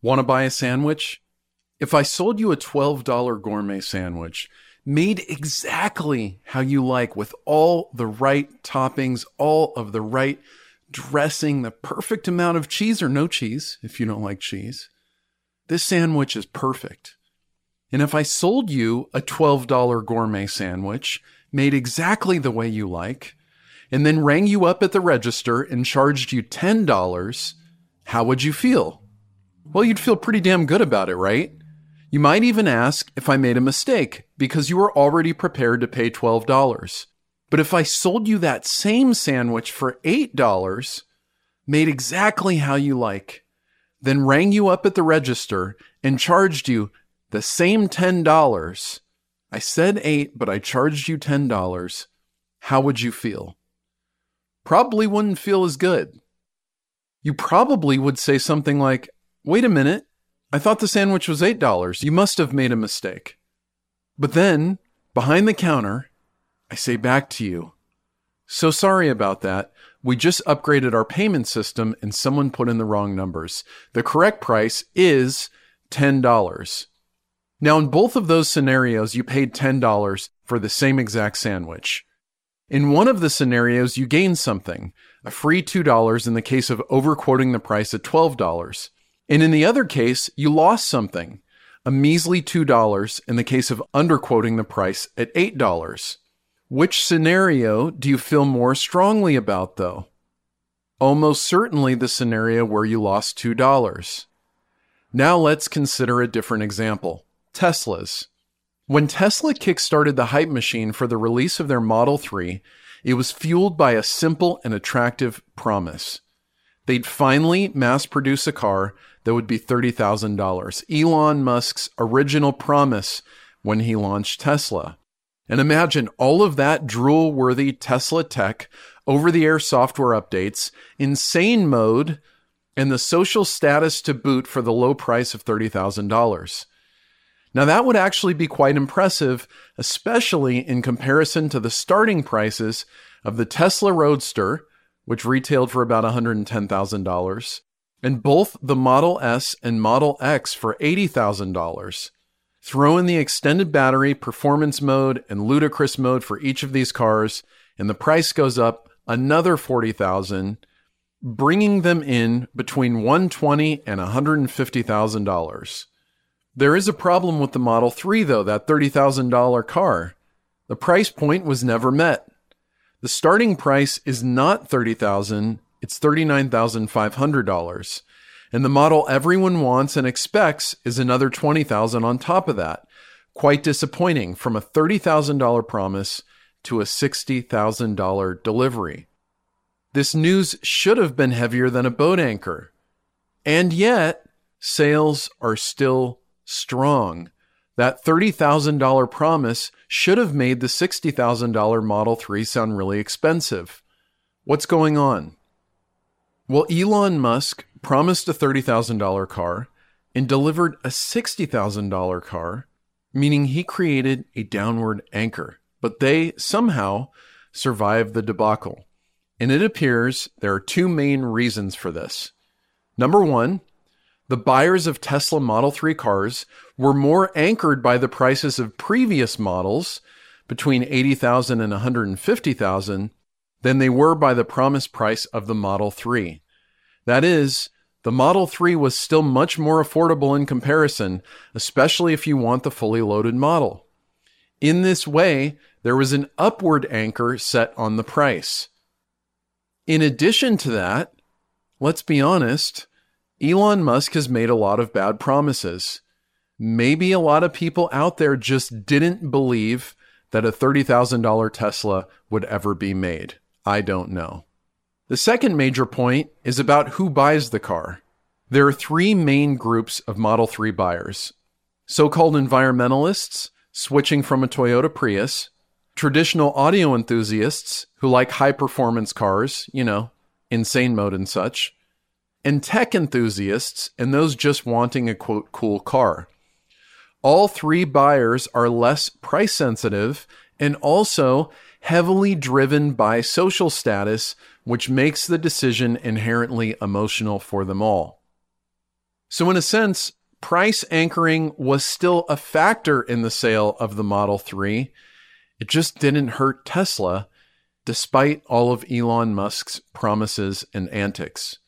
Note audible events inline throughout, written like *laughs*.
Want to buy a sandwich? If I sold you a $12 gourmet sandwich, made exactly how you like with all the right toppings, all of the right dressing, the perfect amount of cheese or no cheese if you don't like cheese, this sandwich is perfect. And if I sold you a $12 gourmet sandwich made exactly the way you like, and then rang you up at the register and charged you $10, how would you feel? Well, you'd feel pretty damn good about it, right? You might even ask if I made a mistake because you were already prepared to pay $12. But if I sold you that same sandwich for $8, made exactly how you like, then rang you up at the register and charged you the same $10, I said 8, but I charged you $10, how would you feel? Probably wouldn't feel as good. You probably would say something like, Wait a minute, I thought the sandwich was $8. You must have made a mistake. But then, behind the counter, I say back to you, So sorry about that. We just upgraded our payment system and someone put in the wrong numbers. The correct price is $10. Now, in both of those scenarios, you paid $10 for the same exact sandwich. In one of the scenarios, you gained something, a free $2 in the case of overquoting the price at $12. And in the other case, you lost something, a measly $2 in the case of underquoting the price at $8. Which scenario do you feel more strongly about, though? Almost certainly the scenario where you lost $2. Now let's consider a different example Teslas. When Tesla kickstarted the hype machine for the release of their Model 3, it was fueled by a simple and attractive promise. They'd finally mass produce a car that would be $30,000. Elon Musk's original promise when he launched Tesla. And imagine all of that drool worthy Tesla tech, over the air software updates, insane mode, and the social status to boot for the low price of $30,000. Now, that would actually be quite impressive, especially in comparison to the starting prices of the Tesla Roadster, which retailed for about $110,000, and both the Model S and Model X for $80,000. Throw in the extended battery, performance mode, and ludicrous mode for each of these cars, and the price goes up another 40,000, bringing them in between 120 and $150,000. There is a problem with the Model 3 though, that $30,000 car. The price point was never met. The starting price is not 30,000, it's $39,500. And the model everyone wants and expects is another 20,000 on top of that. Quite disappointing from a $30,000 promise to a $60,000 delivery. This news should have been heavier than a boat anchor. And yet, sales are still strong. That $30,000 promise should have made the $60,000 Model 3 sound really expensive. What's going on? Well, Elon Musk promised a $30,000 car and delivered a $60,000 car, meaning he created a downward anchor. But they somehow survived the debacle. And it appears there are two main reasons for this. Number one, the buyers of Tesla Model 3 cars were more anchored by the prices of previous models between 80,000 and 150,000 than they were by the promised price of the Model 3. That is, the Model 3 was still much more affordable in comparison, especially if you want the fully loaded model. In this way, there was an upward anchor set on the price. In addition to that, let's be honest, Elon Musk has made a lot of bad promises. Maybe a lot of people out there just didn't believe that a $30,000 Tesla would ever be made. I don't know. The second major point is about who buys the car. There are three main groups of Model 3 buyers so called environmentalists switching from a Toyota Prius, traditional audio enthusiasts who like high performance cars, you know, insane mode and such, and tech enthusiasts and those just wanting a quote cool car. All three buyers are less price sensitive and also heavily driven by social status, which makes the decision inherently emotional for them all. So, in a sense, price anchoring was still a factor in the sale of the Model 3. It just didn't hurt Tesla, despite all of Elon Musk's promises and antics.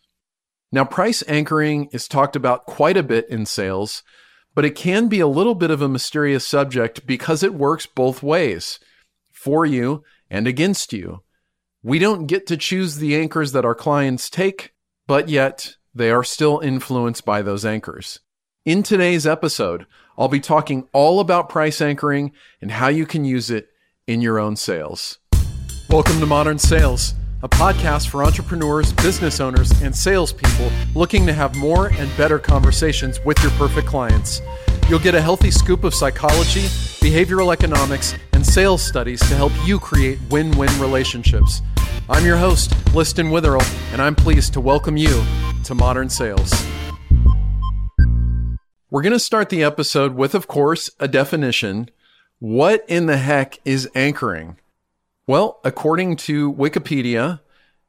Now, price anchoring is talked about quite a bit in sales, but it can be a little bit of a mysterious subject because it works both ways for you and against you. We don't get to choose the anchors that our clients take, but yet they are still influenced by those anchors. In today's episode, I'll be talking all about price anchoring and how you can use it in your own sales. Welcome to Modern Sales, a podcast for entrepreneurs, business owners, and salespeople looking to have more and better conversations with your perfect clients. You'll get a healthy scoop of psychology, behavioral economics, and sales studies to help you create win win relationships. I'm your host, Liston Witherill, and I'm pleased to welcome you to Modern Sales. We're going to start the episode with, of course, a definition. What in the heck is anchoring? Well, according to Wikipedia,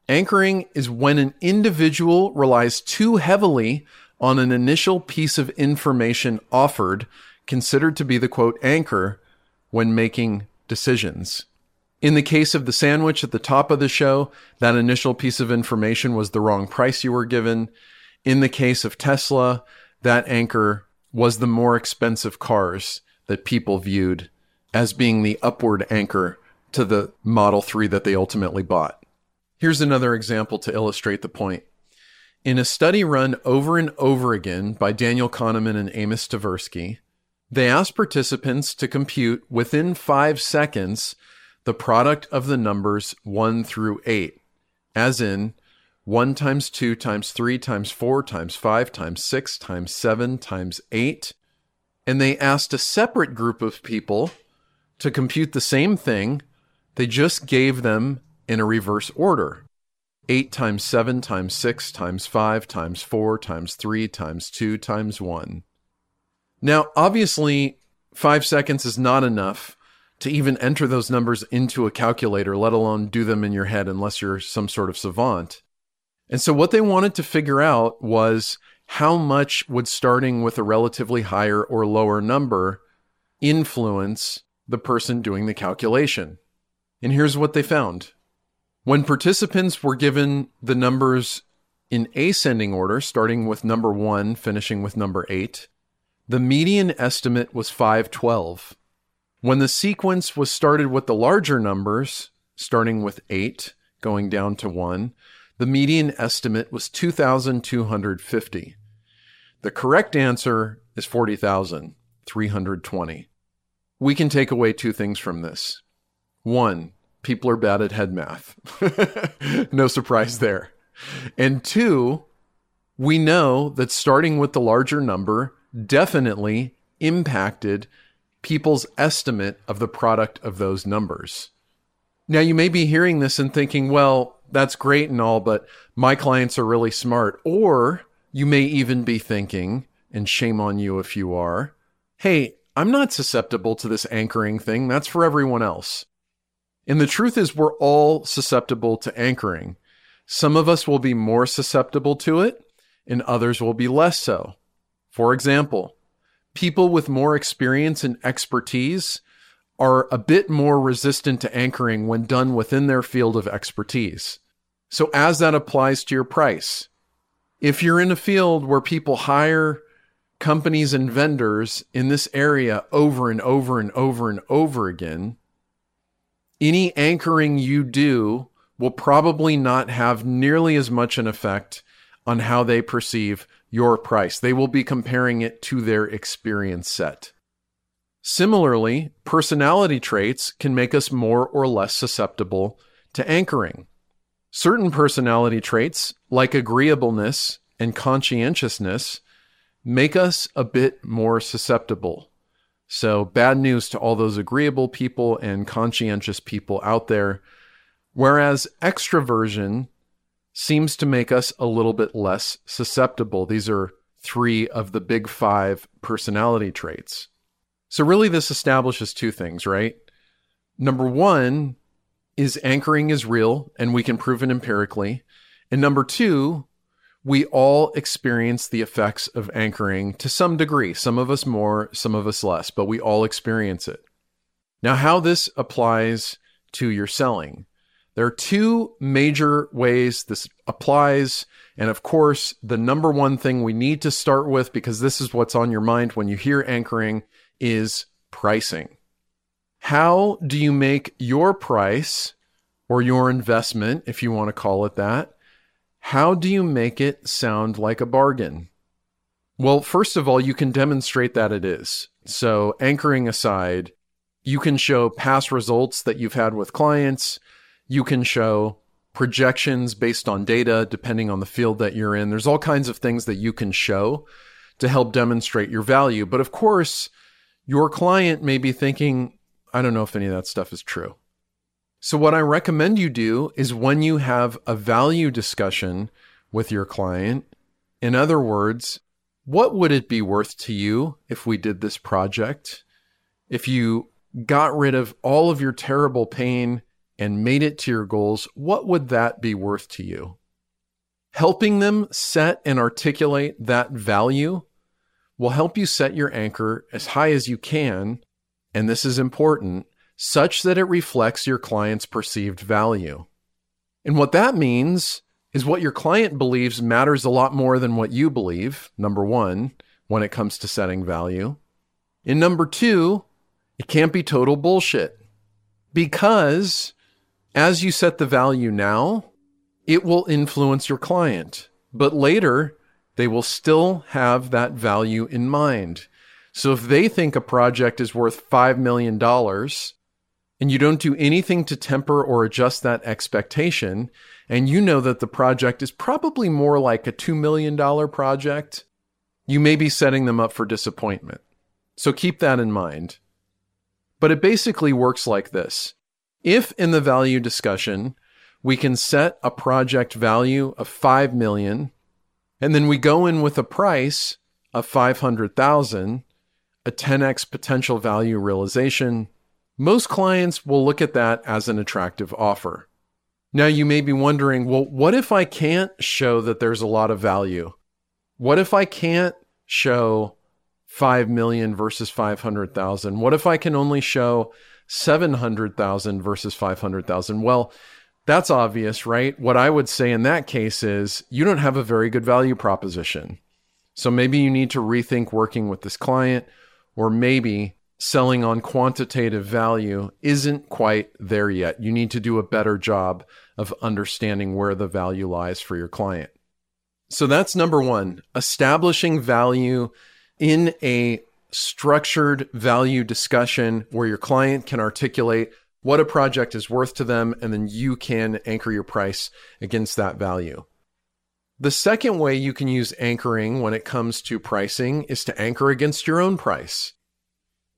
anchoring is when an individual relies too heavily on an initial piece of information offered, considered to be the quote anchor, when making decisions. In the case of the sandwich at the top of the show, that initial piece of information was the wrong price you were given. In the case of Tesla, that anchor was the more expensive cars that people viewed as being the upward anchor to the Model 3 that they ultimately bought. Here's another example to illustrate the point. In a study run over and over again by Daniel Kahneman and Amos Tversky, they asked participants to compute within five seconds the product of the numbers 1 through 8, as in 1 times 2 times 3 times 4 times 5 times 6 times 7 times 8. And they asked a separate group of people to compute the same thing. They just gave them in a reverse order 8 times 7 times 6 times 5 times 4 times 3 times 2 times 1. Now, obviously, five seconds is not enough to even enter those numbers into a calculator, let alone do them in your head, unless you're some sort of savant. And so what they wanted to figure out was how much would starting with a relatively higher or lower number influence the person doing the calculation. And here's what they found. When participants were given the numbers in ascending order, starting with number one, finishing with number eight, the median estimate was 512. When the sequence was started with the larger numbers, starting with eight, going down to one, the median estimate was 2,250. The correct answer is 40,320. We can take away two things from this. One, people are bad at head math. *laughs* no surprise there. And two, we know that starting with the larger number definitely impacted people's estimate of the product of those numbers. Now, you may be hearing this and thinking, well, that's great and all, but my clients are really smart. Or you may even be thinking, and shame on you if you are, hey, I'm not susceptible to this anchoring thing. That's for everyone else. And the truth is, we're all susceptible to anchoring. Some of us will be more susceptible to it, and others will be less so. For example, people with more experience and expertise are a bit more resistant to anchoring when done within their field of expertise. So, as that applies to your price, if you're in a field where people hire companies and vendors in this area over and over and over and over again, any anchoring you do will probably not have nearly as much an effect on how they perceive your price. They will be comparing it to their experience set. Similarly, personality traits can make us more or less susceptible to anchoring. Certain personality traits, like agreeableness and conscientiousness, make us a bit more susceptible. So, bad news to all those agreeable people and conscientious people out there. Whereas extroversion seems to make us a little bit less susceptible. These are three of the big five personality traits. So, really, this establishes two things, right? Number one is anchoring is real and we can prove it empirically. And number two, we all experience the effects of anchoring to some degree. Some of us more, some of us less, but we all experience it. Now, how this applies to your selling. There are two major ways this applies. And of course, the number one thing we need to start with, because this is what's on your mind when you hear anchoring, is pricing. How do you make your price or your investment, if you want to call it that, how do you make it sound like a bargain? Well, first of all, you can demonstrate that it is. So, anchoring aside, you can show past results that you've had with clients. You can show projections based on data, depending on the field that you're in. There's all kinds of things that you can show to help demonstrate your value. But of course, your client may be thinking, I don't know if any of that stuff is true. So, what I recommend you do is when you have a value discussion with your client, in other words, what would it be worth to you if we did this project? If you got rid of all of your terrible pain and made it to your goals, what would that be worth to you? Helping them set and articulate that value will help you set your anchor as high as you can. And this is important such that it reflects your client's perceived value. And what that means is what your client believes matters a lot more than what you believe, number one, when it comes to setting value. And number two, it can't be total bullshit because as you set the value now, it will influence your client. But later, they will still have that value in mind. So if they think a project is worth $5 million, and you don't do anything to temper or adjust that expectation, and you know that the project is probably more like a $2 million project, you may be setting them up for disappointment. So keep that in mind. But it basically works like this. If in the value discussion, we can set a project value of 5 million, and then we go in with a price of 500,000, a 10x potential value realization, most clients will look at that as an attractive offer. Now, you may be wondering, well, what if I can't show that there's a lot of value? What if I can't show 5 million versus 500,000? What if I can only show 700,000 versus 500,000? Well, that's obvious, right? What I would say in that case is you don't have a very good value proposition. So maybe you need to rethink working with this client, or maybe selling on quantitative value isn't quite there yet. You need to do a better job of understanding where the value lies for your client. So that's number one, establishing value in a structured value discussion where your client can articulate what a project is worth to them, and then you can anchor your price against that value. The second way you can use anchoring when it comes to pricing is to anchor against your own price.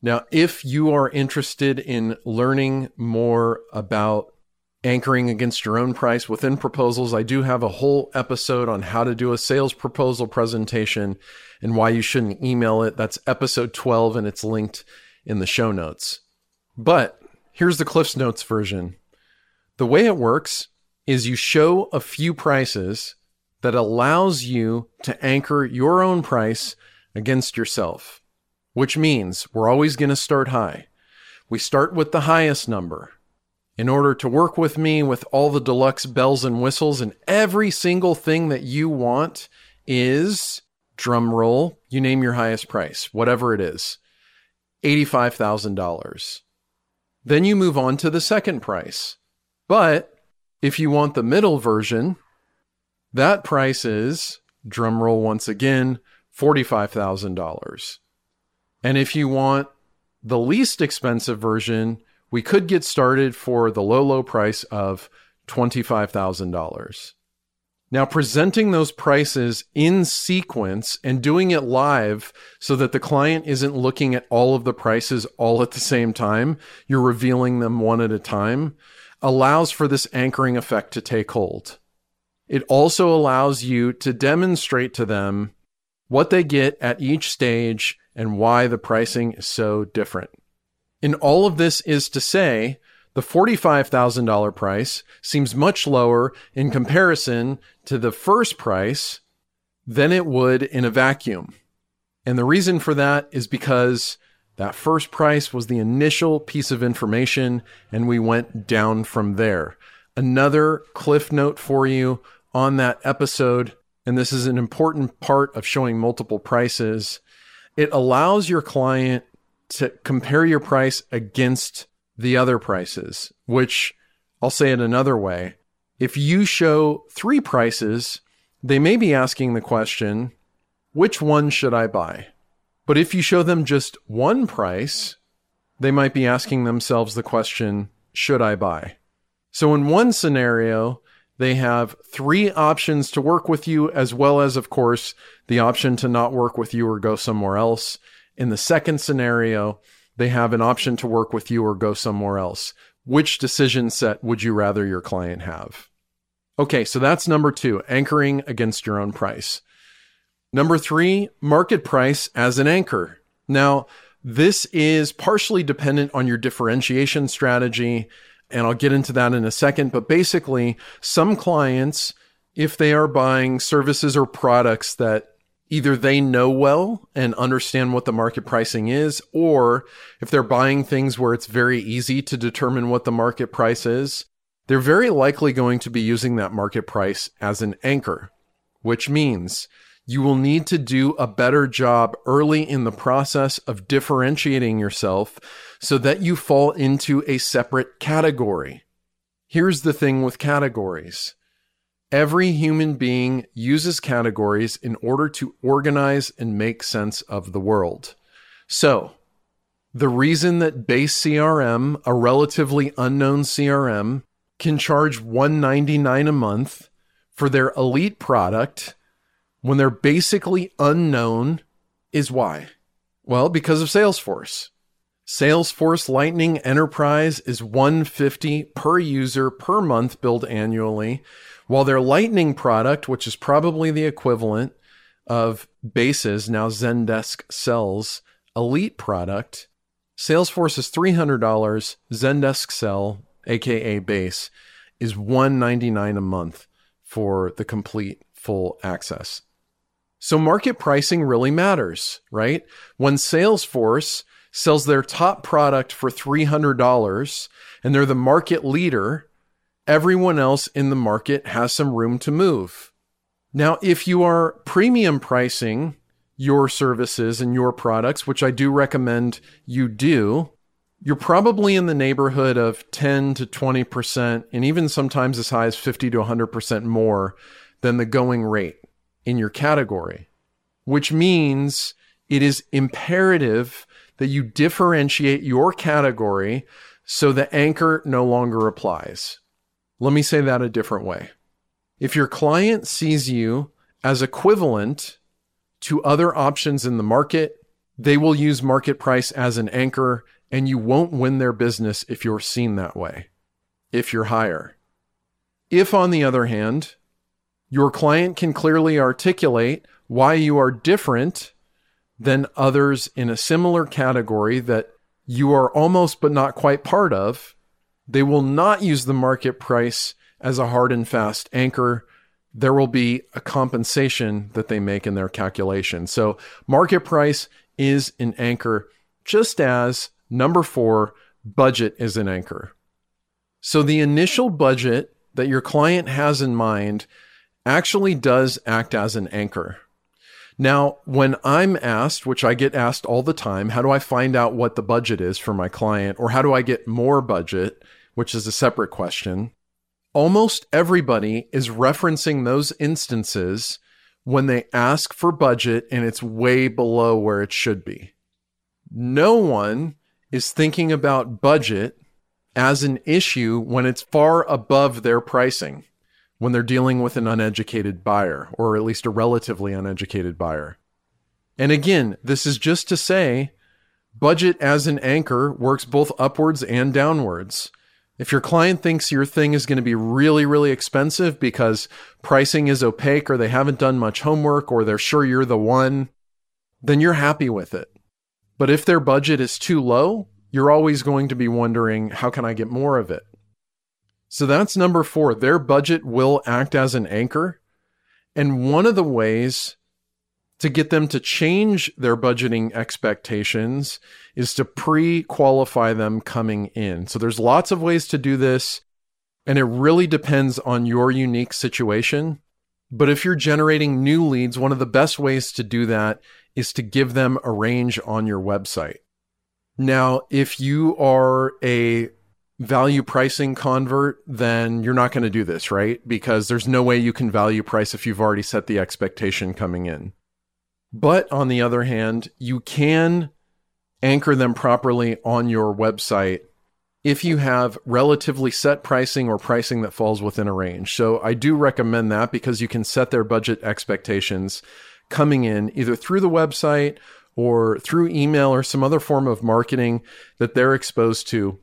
Now, if you are interested in learning more about anchoring against your own price within proposals, I do have a whole episode on how to do a sales proposal presentation and why you shouldn't email it. That's episode 12 and it's linked in the show notes. But here's the Cliffs Notes version. The way it works is you show a few prices that allows you to anchor your own price against yourself which means we're always going to start high. We start with the highest number. In order to work with me with all the deluxe bells and whistles and every single thing that you want is drum roll, you name your highest price, whatever it is. $85,000. Then you move on to the second price. But if you want the middle version, that price is, drum roll once again, $45,000. And if you want the least expensive version, we could get started for the low, low price of $25,000. Now, presenting those prices in sequence and doing it live so that the client isn't looking at all of the prices all at the same time, you're revealing them one at a time, allows for this anchoring effect to take hold. It also allows you to demonstrate to them what they get at each stage and why the pricing is so different. And all of this is to say, the $45,000 price seems much lower in comparison to the first price than it would in a vacuum. And the reason for that is because that first price was the initial piece of information and we went down from there. Another cliff note for you on that episode, and this is an important part of showing multiple prices. It allows your client to compare your price against the other prices, which I'll say it another way. If you show three prices, they may be asking the question, which one should I buy? But if you show them just one price, they might be asking themselves the question, should I buy? So in one scenario, they have three options to work with you, as well as, of course, the option to not work with you or go somewhere else. In the second scenario, they have an option to work with you or go somewhere else. Which decision set would you rather your client have? Okay, so that's number two, anchoring against your own price. Number three, market price as an anchor. Now, this is partially dependent on your differentiation strategy, and I'll get into that in a second. But basically, some clients, if they are buying services or products that either they know well and understand what the market pricing is, or if they're buying things where it's very easy to determine what the market price is, they're very likely going to be using that market price as an anchor, which means you will need to do a better job early in the process of differentiating yourself so that you fall into a separate category. Here's the thing with categories. Every human being uses categories in order to organize and make sense of the world. So, the reason that base CRM, a relatively unknown CRM, can charge 199 a month for their elite product when they're basically unknown is why? Well, because of Salesforce. Salesforce Lightning Enterprise is 150 per user per month billed annually while their Lightning product, which is probably the equivalent of Base's, now Zendesk sells, Elite product, Salesforce is $300. Zendesk Sell, aka Base, is $199 a month for the complete full access. So market pricing really matters, right? When Salesforce sells their top product for $300 and they're the market leader, everyone else in the market has some room to move. Now, if you are premium pricing your services and your products, which I do recommend you do, you're probably in the neighborhood of 10 to 20%, and even sometimes as high as 50 to 100% more than the going rate in your category, which means it is imperative that you differentiate your category so the anchor no longer applies. Let me say that a different way. If your client sees you as equivalent to other options in the market, they will use market price as an anchor and you won't win their business if you're seen that way, if you're higher. If, on the other hand, your client can clearly articulate why you are different than others in a similar category that you are almost but not quite part of, they will not use the market price as a hard and fast anchor. There will be a compensation that they make in their calculation. So market price is an anchor, just as number four, budget is an anchor. So the initial budget that your client has in mind actually does act as an anchor. Now, when I'm asked, which I get asked all the time, how do I find out what the budget is for my client or how do I get more budget, which is a separate question, almost everybody is referencing those instances when they ask for budget and it's way below where it should be. No one is thinking about budget as an issue when it's far above their pricing when they're dealing with an uneducated buyer, or at least a relatively uneducated buyer. And again, this is just to say budget as an anchor works both upwards and downwards. If your client thinks your thing is going to be really, really expensive because pricing is opaque or they haven't done much homework or they're sure you're the one, then you're happy with it. But if their budget is too low, you're always going to be wondering, how can I get more of it? So that's number four. Their budget will act as an anchor. And one of the ways to get them to change their budgeting expectations is to pre qualify them coming in. So there's lots of ways to do this, and it really depends on your unique situation. But if you're generating new leads, one of the best ways to do that is to give them a range on your website. Now, if you are a value pricing convert, then you're not going to do this, right? Because there's no way you can value price if you've already set the expectation coming in. But on the other hand, you can anchor them properly on your website if you have relatively set pricing or pricing that falls within a range. So I do recommend that because you can set their budget expectations coming in either through the website or through email or some other form of marketing that they're exposed to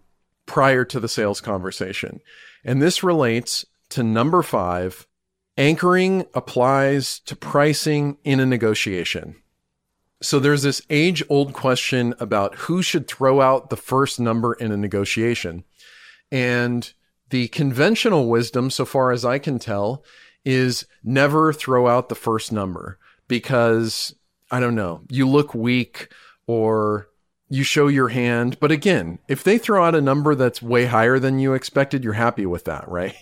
prior to the sales conversation. And this relates to number five, Anchoring applies to pricing in a negotiation. So there's this age old question about who should throw out the first number in a negotiation. And the conventional wisdom, so far as I can tell, is never throw out the first number because I don't know, you look weak or you show your hand. But again, if they throw out a number that's way higher than you expected, you're happy with that, *laughs* right?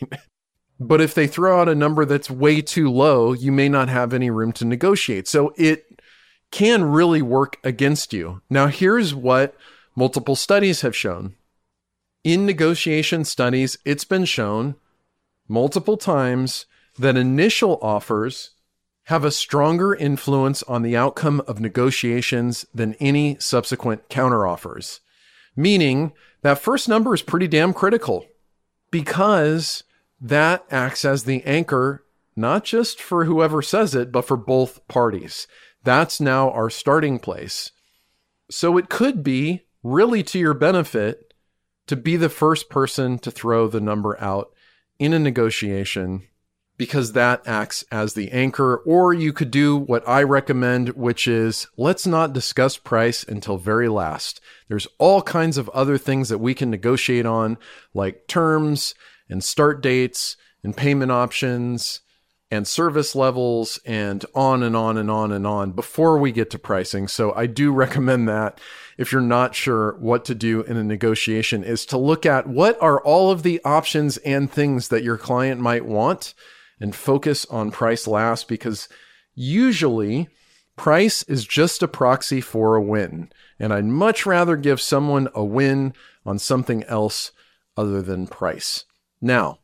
But if they throw out a number that's way too low, you may not have any room to negotiate. So it can really work against you. Now, here's what multiple studies have shown. In negotiation studies, it's been shown multiple times that initial offers have a stronger influence on the outcome of negotiations than any subsequent counteroffers. Meaning that first number is pretty damn critical because that acts as the anchor, not just for whoever says it, but for both parties. That's now our starting place. So it could be really to your benefit to be the first person to throw the number out in a negotiation because that acts as the anchor. Or you could do what I recommend, which is let's not discuss price until very last. There's all kinds of other things that we can negotiate on, like terms and start dates and payment options and service levels and on and on and on and on before we get to pricing. So I do recommend that if you're not sure what to do in a negotiation is to look at what are all of the options and things that your client might want and focus on price last because usually price is just a proxy for a win. And I'd much rather give someone a win on something else other than price. Now,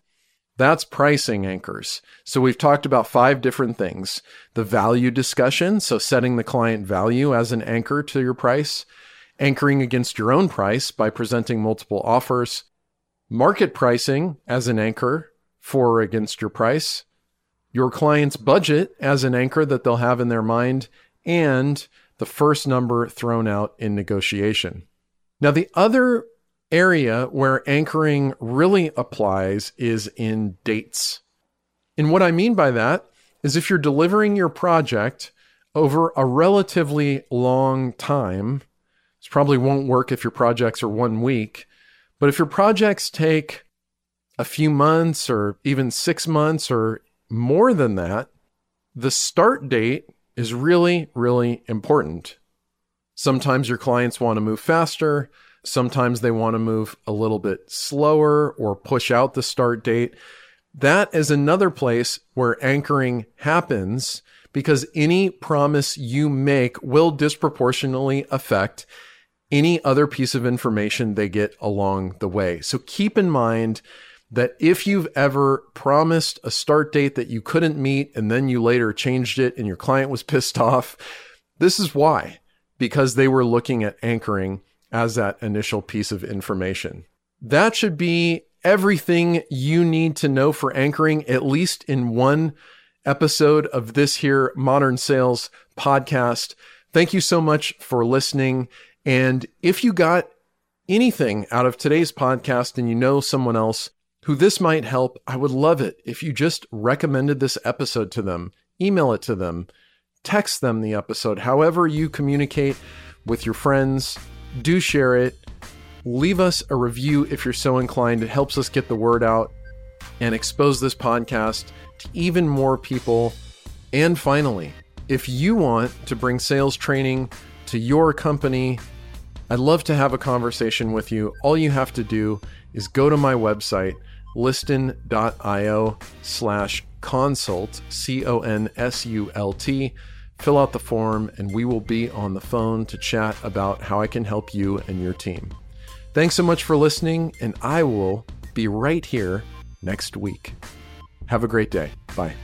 that's pricing anchors. So we've talked about five different things. The value discussion, so setting the client value as an anchor to your price, anchoring against your own price by presenting multiple offers, market pricing as an anchor for or against your price, your client's budget as an anchor that they'll have in their mind, and the first number thrown out in negotiation. Now, the other area where anchoring really applies is in dates. And what I mean by that is if you're delivering your project over a relatively long time, this probably won't work if your projects are one week, but if your projects take a few months or even six months or more than that, the start date is really, really important. Sometimes your clients want to move faster. Sometimes they want to move a little bit slower or push out the start date. That is another place where anchoring happens because any promise you make will disproportionately affect any other piece of information they get along the way. So keep in mind that if you've ever promised a start date that you couldn't meet and then you later changed it and your client was *laughs* pissed off, this is why, because they were looking at anchoring as that initial piece of information. That should be everything you need to know for anchoring, at least in one episode of this here Modern Sales podcast. Thank you so much for listening. And if you got anything out of today's podcast and you know someone else who this might help, I would love it if you just recommended this episode to them, email it to them, text them the episode, however you communicate with your friends do share it. Leave us a review if you're so inclined. It helps us get the word out and expose this podcast to even more people And finally, if you want to bring sales training to your company, I'd love to have a conversation with you. All you have to do is go to my website, liston.io slash consult, C O N S U L T. Fill out the form, and we will be on the phone to chat about how I can help you and your team. Thanks so much for listening, and I will be right here next week. Have a great day. Bye.